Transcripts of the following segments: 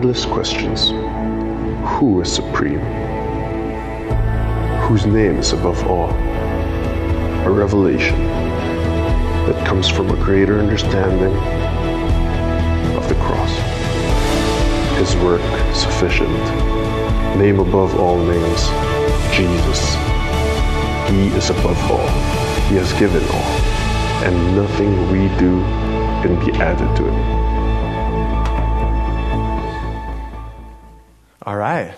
endless questions Who is supreme? Whose name is above all? A revelation that comes from a greater understanding of the cross. His work sufficient. Name above all names Jesus. He is above all. He has given all, and nothing we do can be added to it. All right.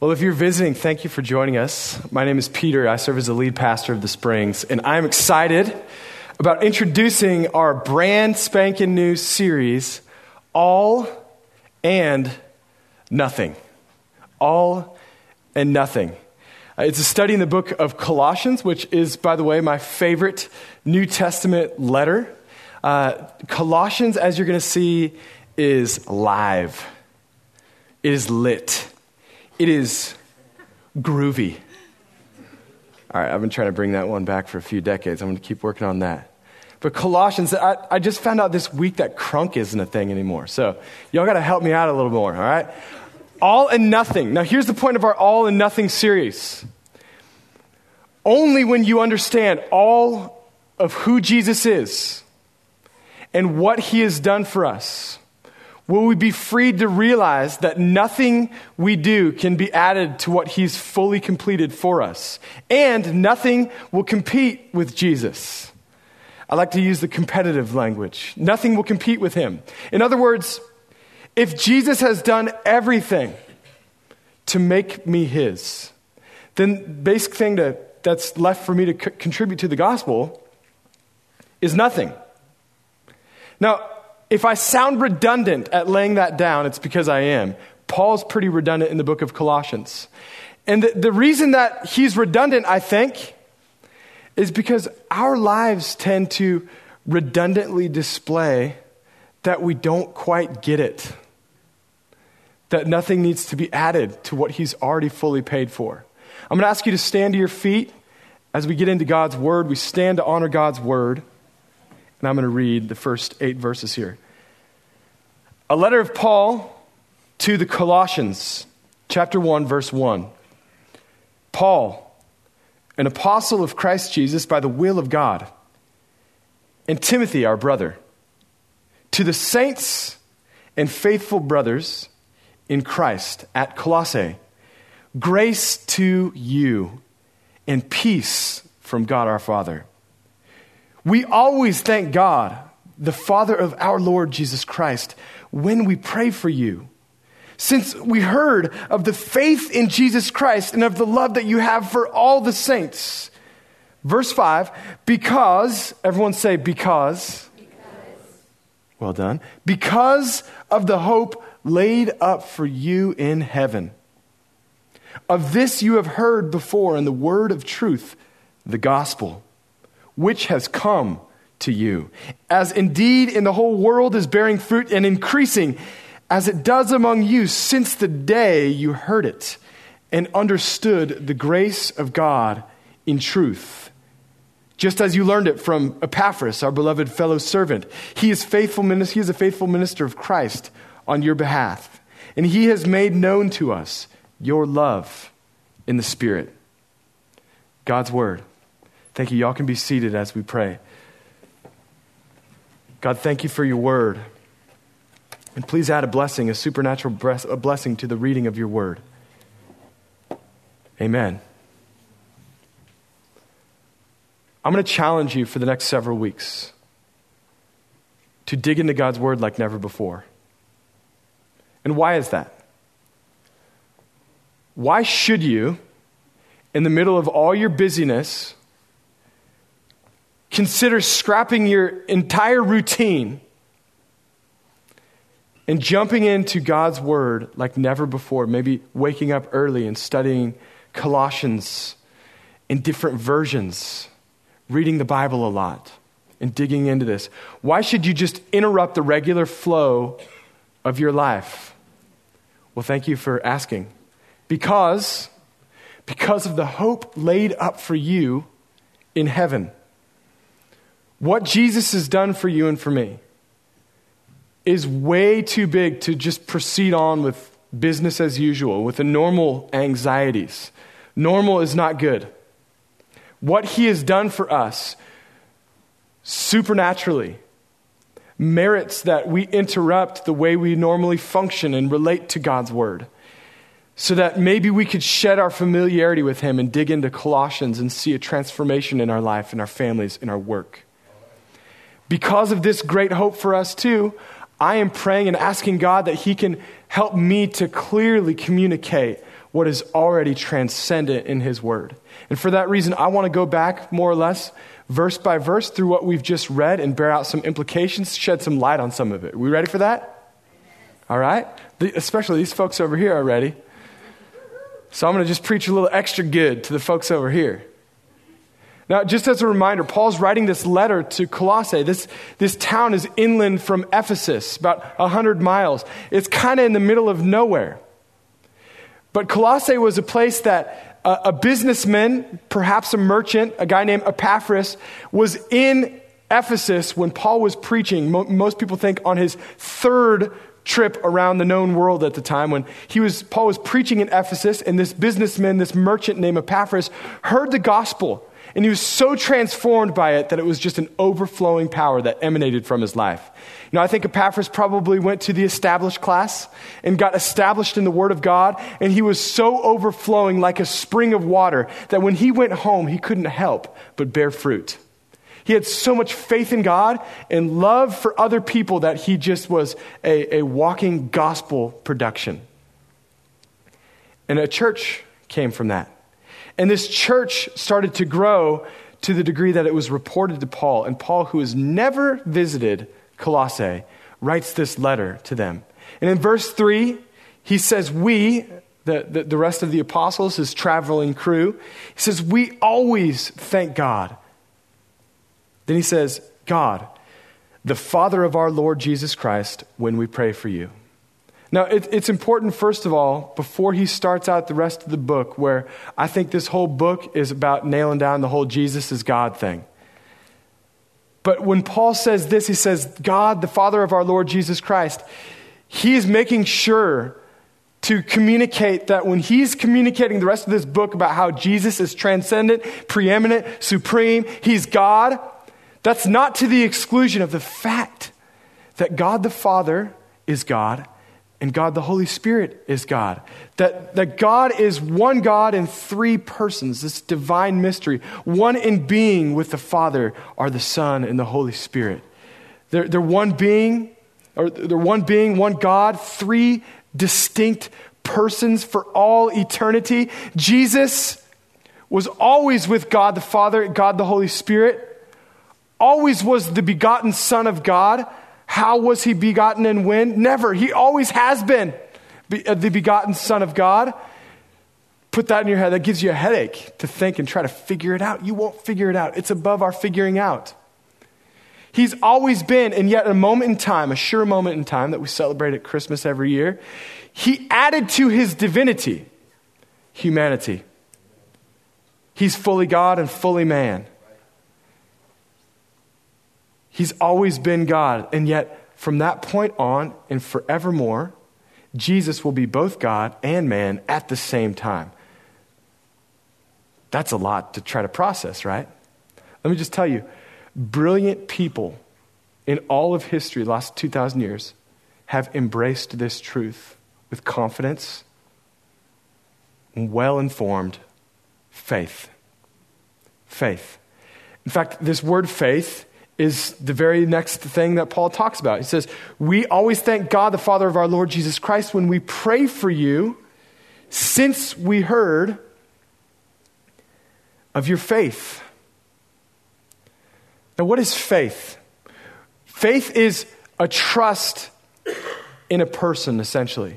Well, if you're visiting, thank you for joining us. My name is Peter. I serve as the lead pastor of the Springs, and I'm excited about introducing our brand spanking new series, All and Nothing. All and Nothing. Uh, it's a study in the book of Colossians, which is, by the way, my favorite New Testament letter. Uh, Colossians, as you're going to see, is live. It is lit. It is groovy. All right, I've been trying to bring that one back for a few decades. I'm going to keep working on that. But Colossians, I, I just found out this week that crunk isn't a thing anymore. So y'all got to help me out a little more, all right? All and nothing. Now, here's the point of our all and nothing series. Only when you understand all of who Jesus is and what he has done for us will we be freed to realize that nothing we do can be added to what he's fully completed for us. And nothing will compete with Jesus. I like to use the competitive language. Nothing will compete with him. In other words, if Jesus has done everything to make me his, then the basic thing to, that's left for me to c- contribute to the gospel is nothing. Now, if I sound redundant at laying that down, it's because I am. Paul's pretty redundant in the book of Colossians. And the, the reason that he's redundant, I think, is because our lives tend to redundantly display that we don't quite get it, that nothing needs to be added to what he's already fully paid for. I'm going to ask you to stand to your feet as we get into God's word. We stand to honor God's word. And I'm going to read the first eight verses here. A letter of Paul to the Colossians, chapter 1, verse 1. Paul, an apostle of Christ Jesus by the will of God, and Timothy, our brother, to the saints and faithful brothers in Christ at Colossae, grace to you and peace from God our Father. We always thank God, the Father of our Lord Jesus Christ, when we pray for you. Since we heard of the faith in Jesus Christ and of the love that you have for all the saints. Verse 5 because, everyone say, because. because. Well done. Because of the hope laid up for you in heaven. Of this you have heard before in the word of truth, the gospel which has come to you, as indeed in the whole world is bearing fruit and increasing, as it does among you since the day you heard it and understood the grace of God in truth. Just as you learned it from Epaphras, our beloved fellow servant. He is, faithful, he is a faithful minister of Christ on your behalf. And he has made known to us your love in the Spirit. God's word. Thank you. Y'all can be seated as we pray. God, thank you for your word. And please add a blessing, a supernatural a blessing to the reading of your word. Amen. I'm going to challenge you for the next several weeks to dig into God's word like never before. And why is that? Why should you, in the middle of all your busyness, consider scrapping your entire routine and jumping into God's Word like never before. Maybe waking up early and studying Colossians in different versions, reading the Bible a lot, and digging into this. Why should you just interrupt the regular flow of your life? Well, thank you for asking. Because, because of the hope laid up for you in heaven what Jesus has done for you and for me is way too big to just proceed on with business as usual, with the normal anxieties. Normal is not good. What he has done for us supernaturally merits that we interrupt the way we normally function and relate to God's word so that maybe we could shed our familiarity with him and dig into Colossians and see a transformation in our life, in our families, in our work. Because of this great hope for us, too, I am praying and asking God that He can help me to clearly communicate what is already transcendent in His Word. And for that reason, I want to go back more or less, verse by verse, through what we've just read and bear out some implications, shed some light on some of it. Are we ready for that? All right? The, especially these folks over here are ready. So I'm going to just preach a little extra good to the folks over here. Now, just as a reminder, Paul's writing this letter to Colossae. This, this town is inland from Ephesus, about 100 miles. It's kind of in the middle of nowhere. But Colossae was a place that a, a businessman, perhaps a merchant, a guy named Epaphras, was in Ephesus when Paul was preaching. Mo- most people think on his third trip around the known world at the time when he was paul was preaching in ephesus and this businessman this merchant named epaphras heard the gospel and he was so transformed by it that it was just an overflowing power that emanated from his life. You know, I think Epaphras probably went to the established class and got established in the Word of God, and he was so overflowing like a spring of water that when he went home, he couldn't help but bear fruit. He had so much faith in God and love for other people that he just was a, a walking gospel production. And a church came from that. And this church started to grow to the degree that it was reported to Paul. And Paul, who has never visited Colossae, writes this letter to them. And in verse 3, he says, We, the, the, the rest of the apostles, his traveling crew, he says, We always thank God. Then he says, God, the Father of our Lord Jesus Christ, when we pray for you. Now, it, it's important, first of all, before he starts out the rest of the book, where I think this whole book is about nailing down the whole Jesus is God thing. But when Paul says this, he says, God, the Father of our Lord Jesus Christ, he is making sure to communicate that when he's communicating the rest of this book about how Jesus is transcendent, preeminent, supreme, he's God, that's not to the exclusion of the fact that God the Father is God and God the Holy Spirit is God. That, that God is one God in three persons, this divine mystery. One in being with the Father are the Son and the Holy Spirit. They're, they're one being, or they're one being, one God, three distinct persons for all eternity. Jesus was always with God the Father, God the Holy Spirit, always was the begotten Son of God how was he begotten and when? Never. He always has been uh, the begotten Son of God. Put that in your head. That gives you a headache to think and try to figure it out. You won't figure it out. It's above our figuring out. He's always been, and yet a moment in time, a sure moment in time that we celebrate at Christmas every year, he added to his divinity humanity. He's fully God and fully man. He's always been God. And yet, from that point on and forevermore, Jesus will be both God and man at the same time. That's a lot to try to process, right? Let me just tell you brilliant people in all of history, last 2,000 years, have embraced this truth with confidence, well informed faith. Faith. In fact, this word faith is the very next thing that Paul talks about. He says, We always thank God, the Father of our Lord Jesus Christ, when we pray for you, since we heard of your faith. Now, what is faith? Faith is a trust in a person, essentially.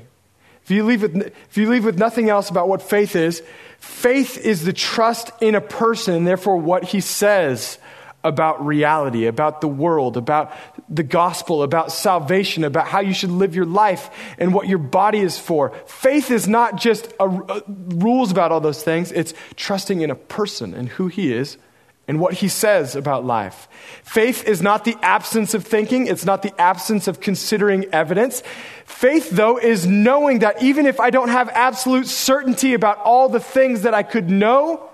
If you, leave with, if you leave with nothing else about what faith is, faith is the trust in a person, therefore, what he says about reality, about the world, about the gospel, about salvation, about how you should live your life and what your body is for. Faith is not just a, a, rules about all those things, it's trusting in a person and who he is and what he says about life. Faith is not the absence of thinking, it's not the absence of considering evidence. Faith, though, is knowing that even if I don't have absolute certainty about all the things that I could know,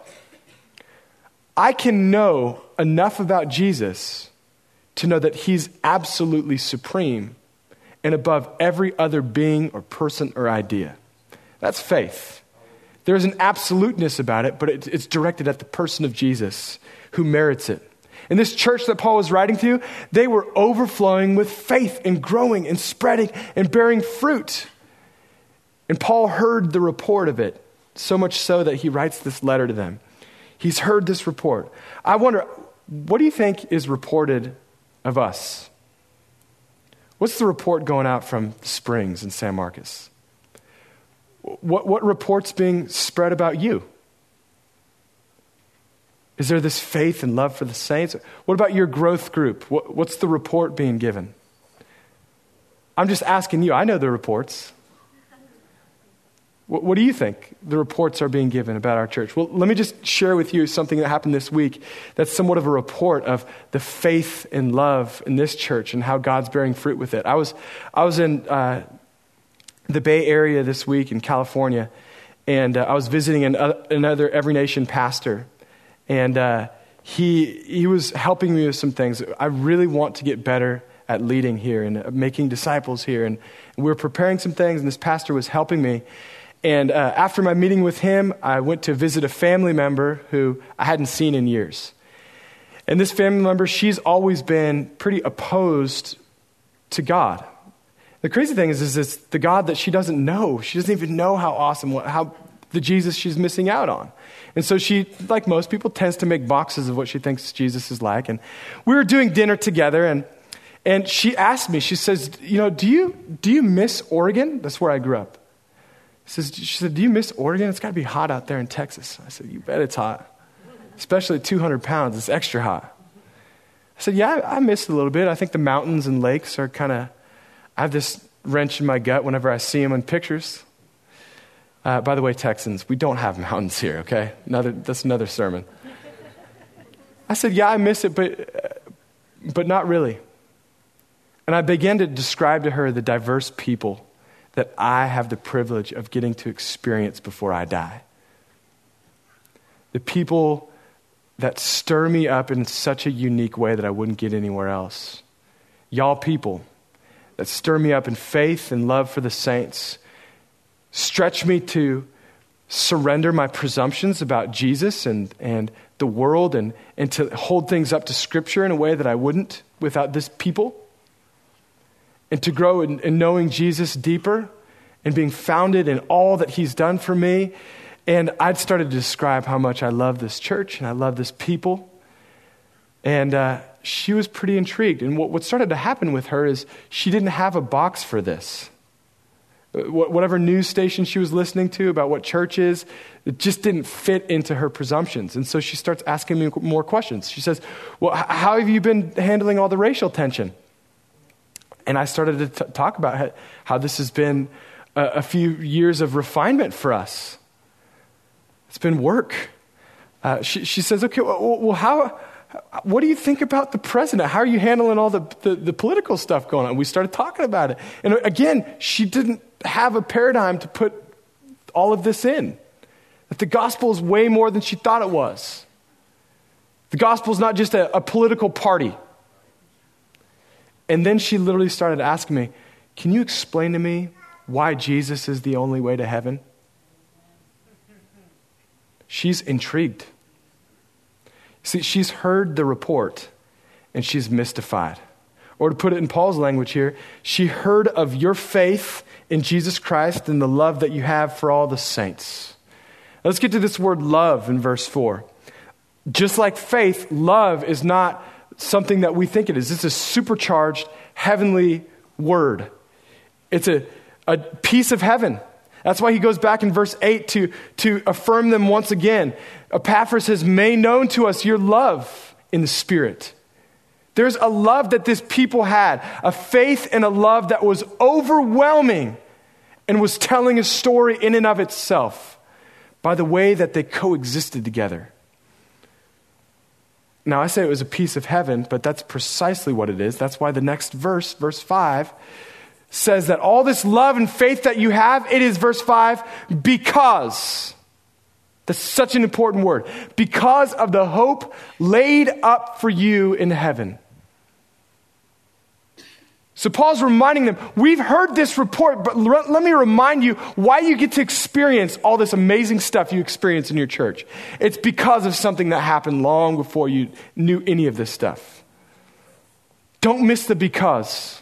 I can know enough about Jesus to know that he's absolutely supreme and above every other being or person or idea. That's faith. There's an absoluteness about it, but it's directed at the person of Jesus who merits it. In this church that Paul was writing to, they were overflowing with faith and growing and spreading and bearing fruit. And Paul heard the report of it, so much so that he writes this letter to them. He's heard this report. I wonder, what do you think is reported of us? What's the report going out from Springs and San Marcos? What, what report's being spread about you? Is there this faith and love for the saints? What about your growth group? What, what's the report being given? I'm just asking you. I know the reports. What, what, do you think the reports are being given about our church? Well, let me just share with you something that happened this week that's somewhat of a report of the faith and love in this church and how God's bearing fruit with it. I was, I was in uh, the Bay Area this week in California, and uh, I was visiting an, uh, another Every Nation pastor and uh, he, he was helping me with some things. I really want to get better at leading here and uh, making disciples here. And we were preparing some things, and this pastor was helping me. And uh, after my meeting with him, I went to visit a family member who I hadn't seen in years. And this family member, she's always been pretty opposed to God. The crazy thing is, is it's the God that she doesn't know. She doesn't even know how awesome, how the Jesus she's missing out on. And so she, like most people, tends to make boxes of what she thinks Jesus is like. And we were doing dinner together, and, and she asked me, she says, You know, do you, do you miss Oregon? That's where I grew up. She, says, she said, Do you miss Oregon? It's got to be hot out there in Texas. I said, You bet it's hot. Especially at 200 pounds, it's extra hot. I said, Yeah, I, I miss it a little bit. I think the mountains and lakes are kind of, I have this wrench in my gut whenever I see them in pictures. Uh, by the way, Texans, we don't have mountains here, okay? Another, that's another sermon. I said, Yeah, I miss it, but, but not really. And I began to describe to her the diverse people that I have the privilege of getting to experience before I die. The people that stir me up in such a unique way that I wouldn't get anywhere else. Y'all people that stir me up in faith and love for the saints stretch me to surrender my presumptions about Jesus and, and the world and, and to hold things up to Scripture in a way that I wouldn't without this people. And to grow in, in knowing Jesus deeper and being founded in all that He's done for me. And I'd started to describe how much I love this church and I love this people. And uh, she was pretty intrigued. And what, what started to happen with her is she didn't have a box for this whatever news station she was listening to about what church is, it just didn't fit into her presumptions. And so she starts asking me more questions. She says, Well, how have you been handling all the racial tension? And I started to t- talk about how this has been a, a, few years of refinement for us. It's been work. Uh, she, she, says, Okay, well, well, how. What do you think about the president? How are you handling all the, the, the political stuff going on? We started talking about it. And again, she didn't have a paradigm to put all of this in. That the gospel is way more than she thought it was. The gospel is not just a, a political party. And then she literally started asking me, Can you explain to me why Jesus is the only way to heaven? She's intrigued. See, she's heard the report and she's mystified. Or to put it in Paul's language here, she heard of your faith in Jesus Christ and the love that you have for all the saints. Let's get to this word love in verse 4. Just like faith, love is not something that we think it is. It's a supercharged heavenly word. It's a, a piece of heaven. That's why he goes back in verse 8 to, to affirm them once again. Epaphras has made known to us your love in the Spirit. There's a love that this people had, a faith and a love that was overwhelming and was telling a story in and of itself by the way that they coexisted together. Now, I say it was a piece of heaven, but that's precisely what it is. That's why the next verse, verse 5, says that all this love and faith that you have, it is, verse 5, because. That's such an important word. Because of the hope laid up for you in heaven. So Paul's reminding them, we've heard this report, but let me remind you why you get to experience all this amazing stuff you experience in your church. It's because of something that happened long before you knew any of this stuff. Don't miss the because.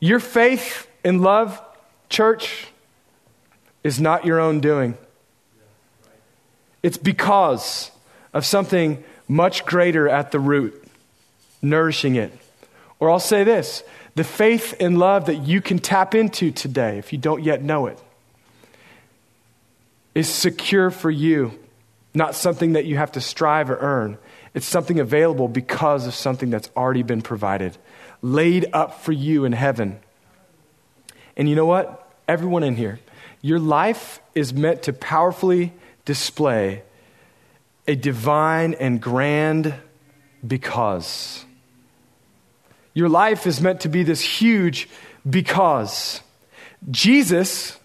Your faith and love, church, is not your own doing. It's because of something much greater at the root, nourishing it. Or I'll say this the faith and love that you can tap into today, if you don't yet know it, is secure for you, not something that you have to strive or earn. It's something available because of something that's already been provided, laid up for you in heaven. And you know what? Everyone in here, your life is meant to powerfully display a divine and grand because. Your life is meant to be this huge because Jesus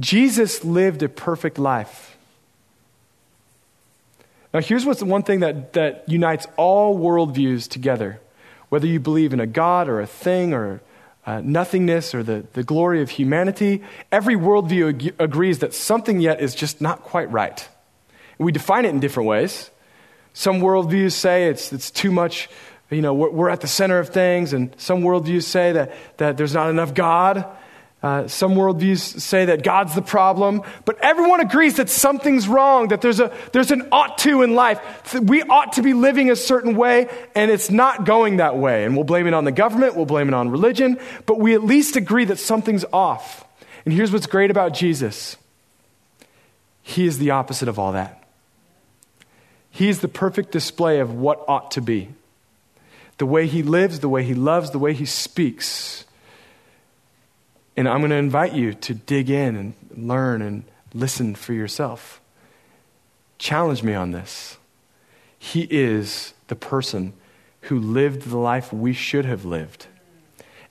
Jesus lived a perfect life. Now, here's what's the one thing that, that unites all worldviews together. Whether you believe in a God or a thing or uh, nothingness or the, the glory of humanity, every worldview ag- agrees that something yet is just not quite right. We define it in different ways. Some worldviews say it's, it's too much you know, we're, we're, at the center of things, and some worldviews say that, that there's not enough God. Uh, some worldviews say that God's the problem, but everyone agrees that something's wrong, that there's, a, there's an ought to in life. We ought to be living a certain way, and it's not going that way. And we'll blame it on the government, we'll blame it on religion, but we at least agree that something's off. And here's what's great about Jesus He is the opposite of all that. He is the perfect display of what ought to be the way he lives, the way he loves, the way he speaks. And I'm going to invite you to dig in and learn and listen for yourself. Challenge me on this. He is the person who lived the life we should have lived.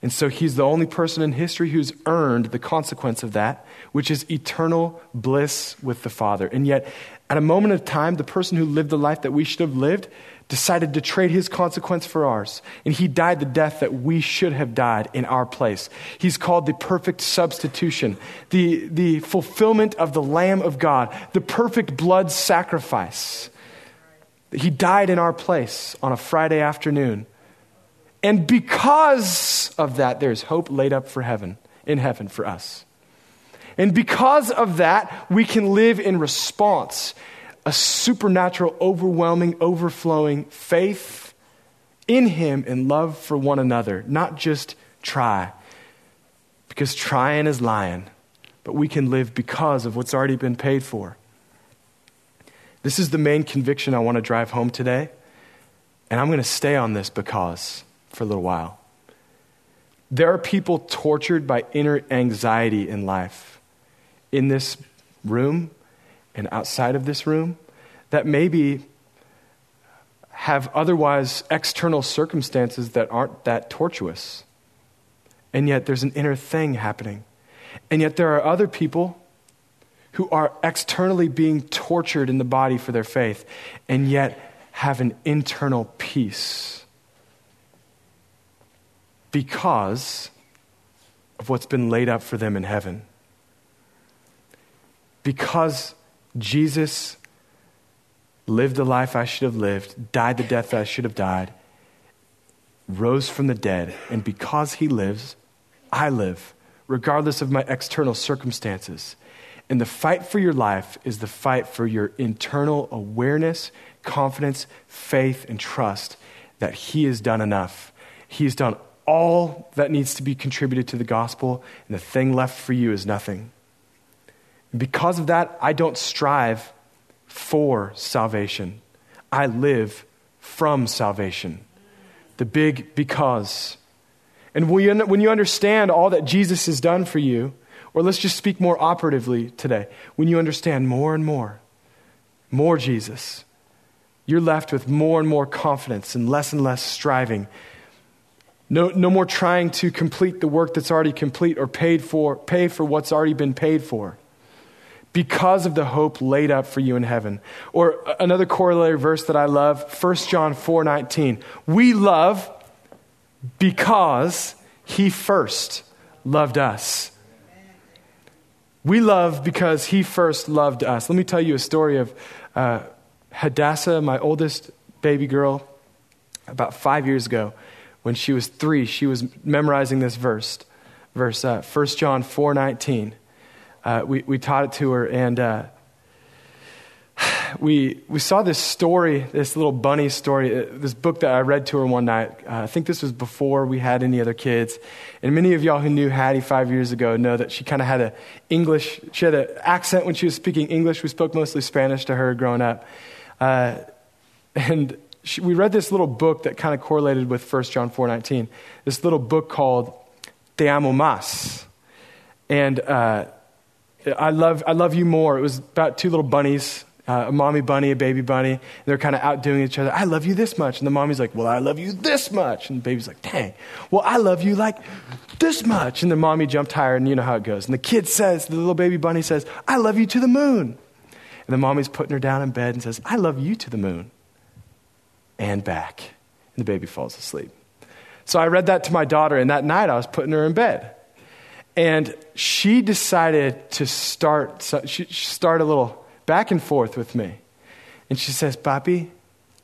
And so he's the only person in history who's earned the consequence of that, which is eternal bliss with the Father. And yet, at a moment of time, the person who lived the life that we should have lived decided to trade his consequence for ours. And he died the death that we should have died in our place. He's called the perfect substitution, the, the fulfillment of the Lamb of God, the perfect blood sacrifice. He died in our place on a Friday afternoon. And because of that, there's hope laid up for heaven, in heaven for us. And because of that, we can live in response a supernatural, overwhelming, overflowing faith in Him and love for one another, not just try. Because trying is lying, but we can live because of what's already been paid for. This is the main conviction I want to drive home today, and I'm going to stay on this because for a little while. There are people tortured by inner anxiety in life in this room and outside of this room that maybe have otherwise external circumstances that aren't that tortuous. And yet there's an inner thing happening. And yet there are other people who are externally being tortured in the body for their faith and yet have an internal peace because of what's been laid up for them in heaven. Because Jesus lived the life I should have lived, died the death I should have died, rose from the dead, and because he lives, I live, regardless of my external circumstances. And the fight for your life is the fight for your internal awareness, confidence, faith, and trust that He has done enough. He has done all that needs to be contributed to the gospel, and the thing left for you is nothing. Because of that, I don't strive for salvation. I live from salvation. The big because. And when you understand all that Jesus has done for you, or let's just speak more operatively today, when you understand more and more, more Jesus, you're left with more and more confidence and less and less striving. No, no more trying to complete the work that's already complete or paid for, pay for what's already been paid for because of the hope laid up for you in heaven. Or another corollary verse that I love, 1 John 4:19. We love because he first loved us. We love because he first loved us. Let me tell you a story of uh, Hadassah, my oldest baby girl, about five years ago. When she was three, she was memorizing this verse, verse uh, 1 John 4.19. Uh, we, we taught it to her, and uh, we, we saw this story, this little bunny story, uh, this book that I read to her one night. Uh, I think this was before we had any other kids. And many of y'all who knew Hattie five years ago know that she kind of had an English, she had an accent when she was speaking English. We spoke mostly Spanish to her growing up. Uh, and she, we read this little book that kind of correlated with 1 John 4.19, this little book called Te Amo Más. And uh, I, love, I love you more. It was about two little bunnies uh, a mommy bunny, a baby bunny. they're kind of outdoing each other. I love you this much. And the mommy's like, Well, I love you this much. And the baby's like, Dang. Well, I love you like this much. And the mommy jumped higher, and you know how it goes. And the kid says, The little baby bunny says, I love you to the moon. And the mommy's putting her down in bed and says, I love you to the moon and back. And the baby falls asleep. So I read that to my daughter, and that night I was putting her in bed. And she decided to start, she start a little back and forth with me. And she says, Papi,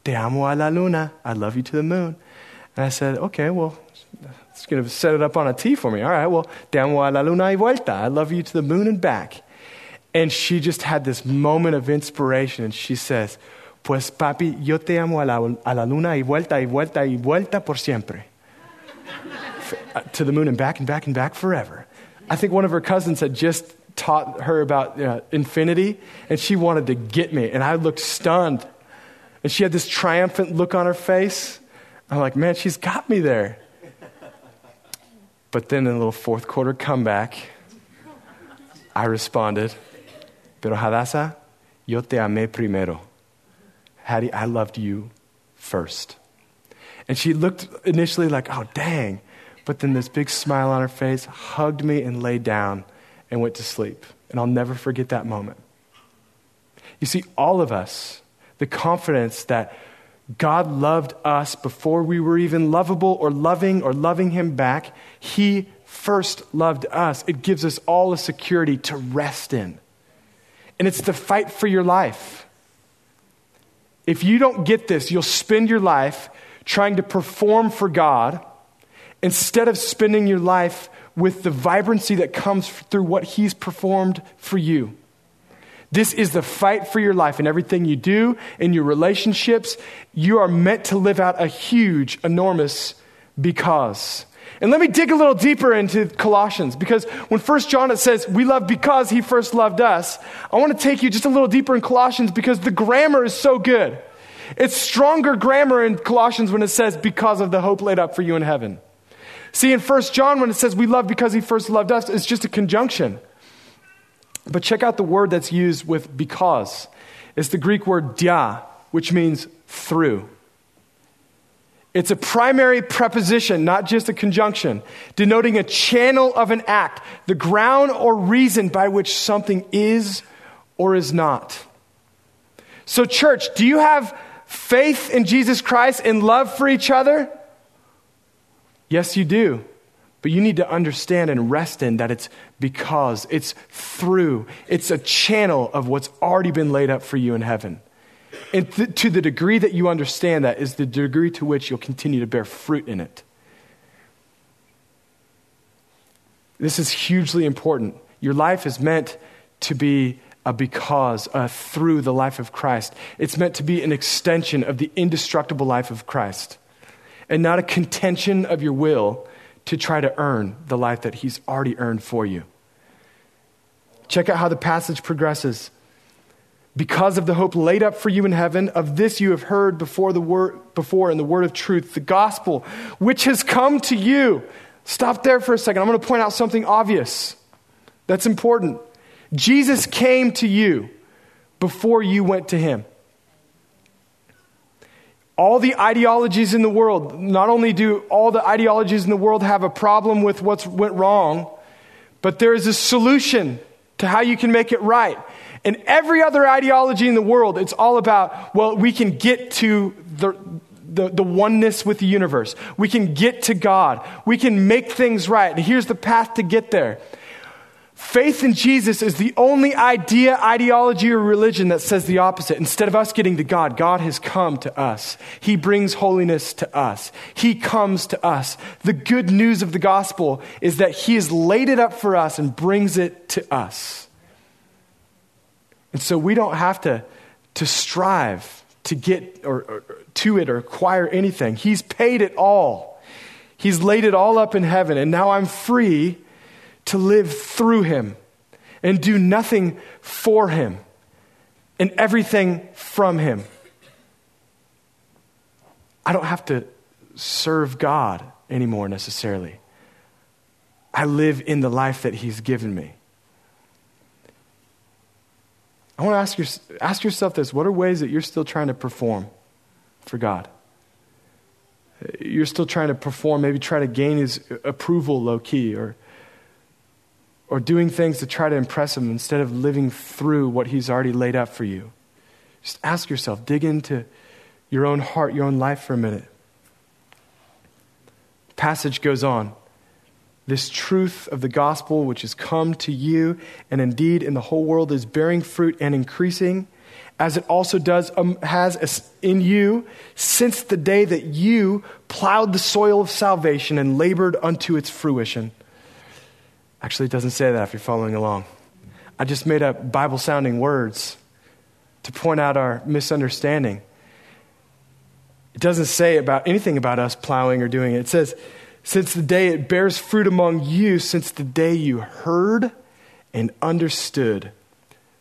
te amo a la luna. I love you to the moon. And I said, okay, well, it's going to set it up on a T for me. All right, well, te amo a la luna y vuelta. I love you to the moon and back. And she just had this moment of inspiration. And she says, pues papi, yo te amo a la, a la luna y vuelta y vuelta y vuelta por siempre. Uh, to the moon and back and back and back forever. I think one of her cousins had just taught her about uh, infinity, and she wanted to get me. And I looked stunned. And she had this triumphant look on her face. I'm like, man, she's got me there. But then in a little fourth quarter comeback, I responded, Pero Hadassah, yo te amé primero. Hattie, I loved you first. And she looked initially like, oh, dang. But then this big smile on her face, hugged me, and laid down and went to sleep. And I'll never forget that moment. You see, all of us, the confidence that God loved us before we were even lovable or loving or loving Him back, He first loved us. It gives us all a security to rest in. And it's the fight for your life. If you don't get this, you'll spend your life trying to perform for God instead of spending your life with the vibrancy that comes through what He's performed for you. This is the fight for your life and everything you do in your relationships. You are meant to live out a huge, enormous because. And let me dig a little deeper into Colossians because when First John it says we love because he first loved us, I want to take you just a little deeper in Colossians because the grammar is so good. It's stronger grammar in Colossians when it says because of the hope laid up for you in heaven. See, in 1 John, when it says we love because he first loved us, it's just a conjunction. But check out the word that's used with because. It's the Greek word dia, which means through. It's a primary preposition, not just a conjunction, denoting a channel of an act, the ground or reason by which something is or is not. So, church, do you have faith in Jesus Christ and love for each other? Yes, you do. But you need to understand and rest in that it's because, it's through, it's a channel of what's already been laid up for you in heaven. And th- to the degree that you understand that is the degree to which you'll continue to bear fruit in it. This is hugely important. Your life is meant to be a because, a through the life of Christ. It's meant to be an extension of the indestructible life of Christ and not a contention of your will to try to earn the life that He's already earned for you. Check out how the passage progresses. Because of the hope laid up for you in heaven, of this you have heard before, the word, before in the word of truth, the gospel, which has come to you. Stop there for a second. I'm going to point out something obvious that's important. Jesus came to you before you went to him. All the ideologies in the world, not only do all the ideologies in the world have a problem with what's went wrong, but there is a solution to how you can make it right. And every other ideology in the world, it's all about, well, we can get to the, the, the oneness with the universe. We can get to God. We can make things right. And here's the path to get there. Faith in Jesus is the only idea, ideology, or religion that says the opposite. Instead of us getting to God, God has come to us. He brings holiness to us. He comes to us. The good news of the gospel is that He has laid it up for us and brings it to us. And so we don't have to, to strive to get or, or to it or acquire anything. He's paid it all. He's laid it all up in heaven, and now I'm free to live through him and do nothing for him and everything from him. I don't have to serve God anymore necessarily. I live in the life that he's given me. I want to ask, your, ask yourself this what are ways that you're still trying to perform for God? You're still trying to perform, maybe try to gain his approval low key, or, or doing things to try to impress him instead of living through what he's already laid out for you. Just ask yourself, dig into your own heart, your own life for a minute. Passage goes on this truth of the gospel which has come to you and indeed in the whole world is bearing fruit and increasing as it also does um, has in you since the day that you plowed the soil of salvation and labored unto its fruition actually it doesn't say that if you're following along i just made up bible sounding words to point out our misunderstanding it doesn't say about anything about us plowing or doing it it says since the day it bears fruit among you, since the day you heard and understood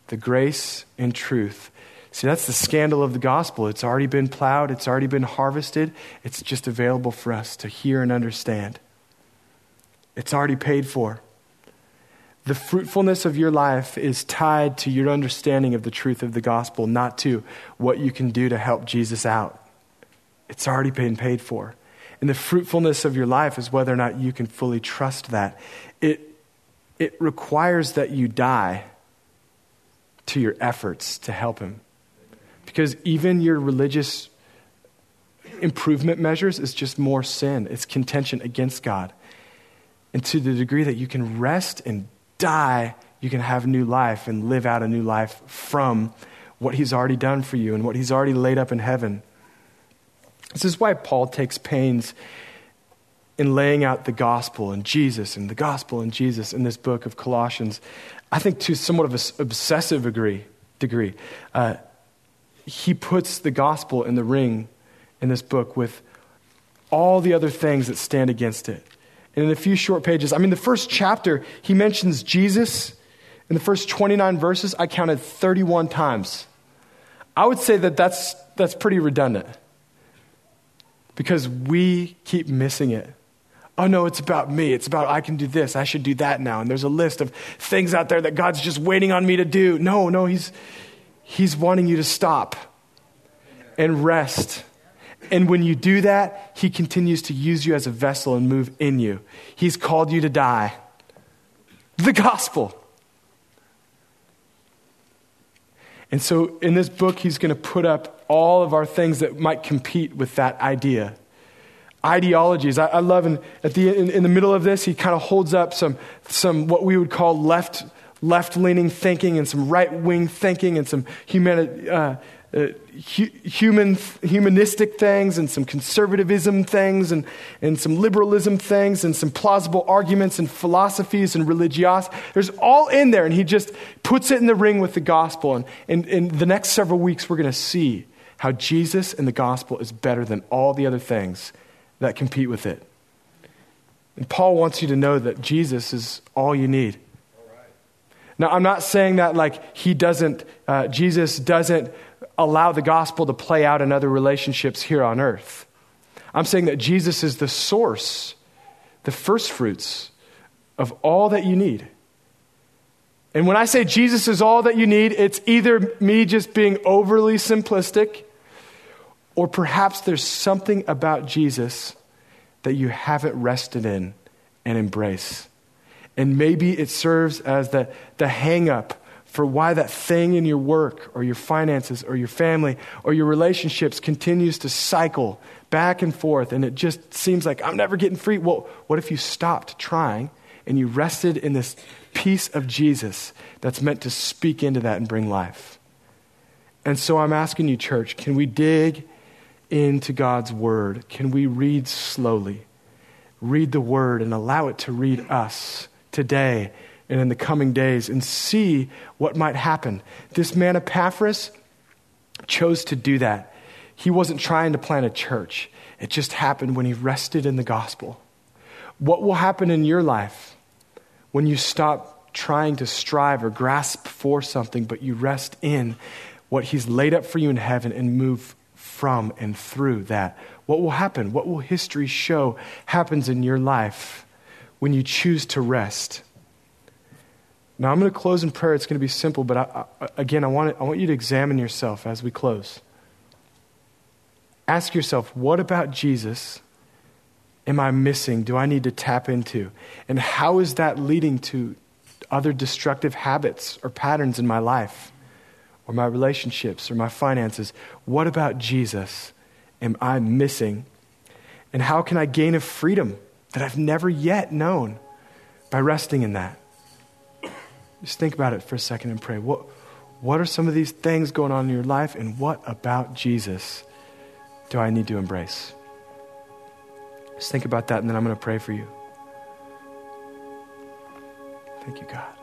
the grace and truth. See, that's the scandal of the gospel. It's already been plowed, it's already been harvested, it's just available for us to hear and understand. It's already paid for. The fruitfulness of your life is tied to your understanding of the truth of the gospel, not to what you can do to help Jesus out. It's already been paid for. And the fruitfulness of your life is whether or not you can fully trust that. It, it requires that you die to your efforts to help Him. Because even your religious improvement measures is just more sin, it's contention against God. And to the degree that you can rest and die, you can have new life and live out a new life from what He's already done for you and what He's already laid up in heaven. This is why Paul takes pains in laying out the gospel and Jesus and the gospel and Jesus in this book of Colossians. I think to somewhat of an obsessive degree. degree. Uh, he puts the gospel in the ring in this book with all the other things that stand against it. And in a few short pages, I mean, the first chapter, he mentions Jesus. In the first 29 verses, I counted 31 times. I would say that that's, that's pretty redundant because we keep missing it. Oh no, it's about me. It's about I can do this. I should do that now. And there's a list of things out there that God's just waiting on me to do. No, no, he's he's wanting you to stop and rest. And when you do that, he continues to use you as a vessel and move in you. He's called you to die. The gospel. And so in this book, he's going to put up all of our things that might compete with that idea. Ideologies. I, I love in, at the, in, in the middle of this, he kind of holds up some, some what we would call left, left leaning thinking and some right wing thinking and some humani- uh, uh, hu- human, humanistic things and some conservatism things and, and some liberalism things and some plausible arguments and philosophies and religiosity. There's all in there, and he just puts it in the ring with the gospel. And in, in the next several weeks, we're going to see how Jesus and the gospel is better than all the other things that compete with it. And Paul wants you to know that Jesus is all you need. Now, I'm not saying that like he doesn't, uh, Jesus doesn't allow the gospel to play out in other relationships here on earth. I'm saying that Jesus is the source, the first fruits of all that you need. And when I say Jesus is all that you need, it's either me just being overly simplistic Or perhaps there's something about Jesus that you haven't rested in and embrace. And maybe it serves as the, the hang up for why that thing in your work or your finances or your family or your relationships continues to cycle back and forth and it just seems like I'm never getting free. Well, what if you stopped trying and you rested in this peace of Jesus that's meant to speak into that and bring life? And so I'm asking you, church, can we dig into God's word? Can we read slowly? Read the word and allow it to read us today and in the coming days and see what might happen. This man Epaphras chose to do that. He wasn't trying to plant a church, it just happened when he rested in the gospel. What will happen in your life when you stop trying to strive or grasp for something, but you rest in what he's laid up for you in heaven and move from and through that? What will happen? What will history show happens in your life when you choose to rest? Now, I'm going to close in prayer. It's going to be simple, but I, I, again, I want, I want you to examine yourself as we close. Ask yourself, what about Jesus am I missing? Do I need to tap into? And how is that leading to other destructive habits or patterns in my life, or my relationships, or my finances? What about Jesus am I missing? And how can I gain a freedom that I've never yet known by resting in that? Just think about it for a second and pray. What, what are some of these things going on in your life, and what about Jesus do I need to embrace? Just think about that, and then I'm going to pray for you. Thank you, God.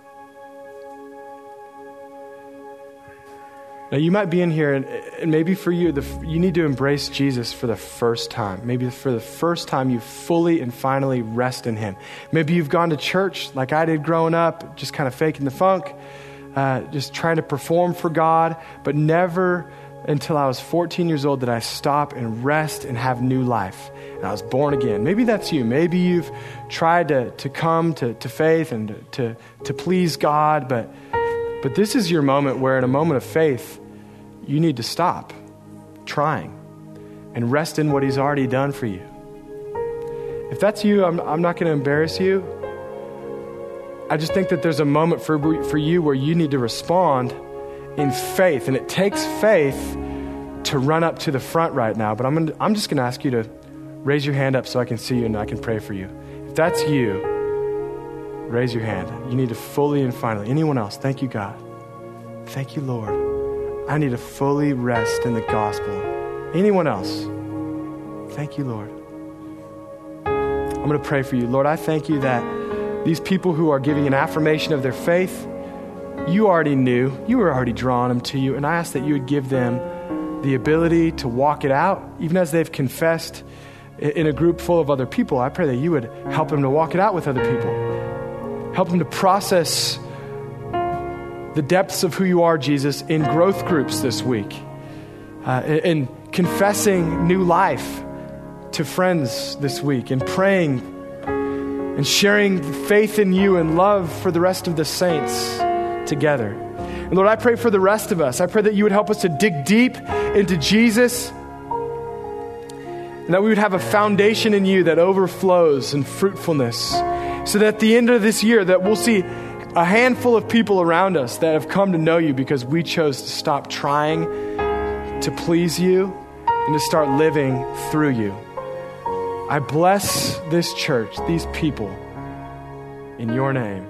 Now, you might be in here, and, and maybe for you, the, you need to embrace Jesus for the first time. Maybe for the first time, you fully and finally rest in Him. Maybe you've gone to church like I did growing up, just kind of faking the funk, uh, just trying to perform for God, but never until I was 14 years old did I stop and rest and have new life. And I was born again. Maybe that's you. Maybe you've tried to, to come to, to faith and to, to, to please God, but but this is your moment where, in a moment of faith, you need to stop trying and rest in what He's already done for you. If that's you, I'm, I'm not going to embarrass you. I just think that there's a moment for, for you where you need to respond in faith. And it takes faith to run up to the front right now. But I'm, gonna, I'm just going to ask you to raise your hand up so I can see you and I can pray for you. If that's you, Raise your hand. You need to fully and finally. Anyone else? Thank you, God. Thank you, Lord. I need to fully rest in the gospel. Anyone else? Thank you, Lord. I'm going to pray for you. Lord, I thank you that these people who are giving an affirmation of their faith, you already knew. You were already drawing them to you. And I ask that you would give them the ability to walk it out, even as they've confessed in a group full of other people. I pray that you would help them to walk it out with other people. Help them to process the depths of who you are, Jesus, in growth groups this week, uh, in confessing new life to friends this week, and praying and sharing faith in you and love for the rest of the saints together. And Lord, I pray for the rest of us. I pray that you would help us to dig deep into Jesus and that we would have a foundation in you that overflows in fruitfulness so that at the end of this year that we'll see a handful of people around us that have come to know you because we chose to stop trying to please you and to start living through you. I bless this church, these people, in your name.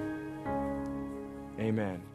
Amen.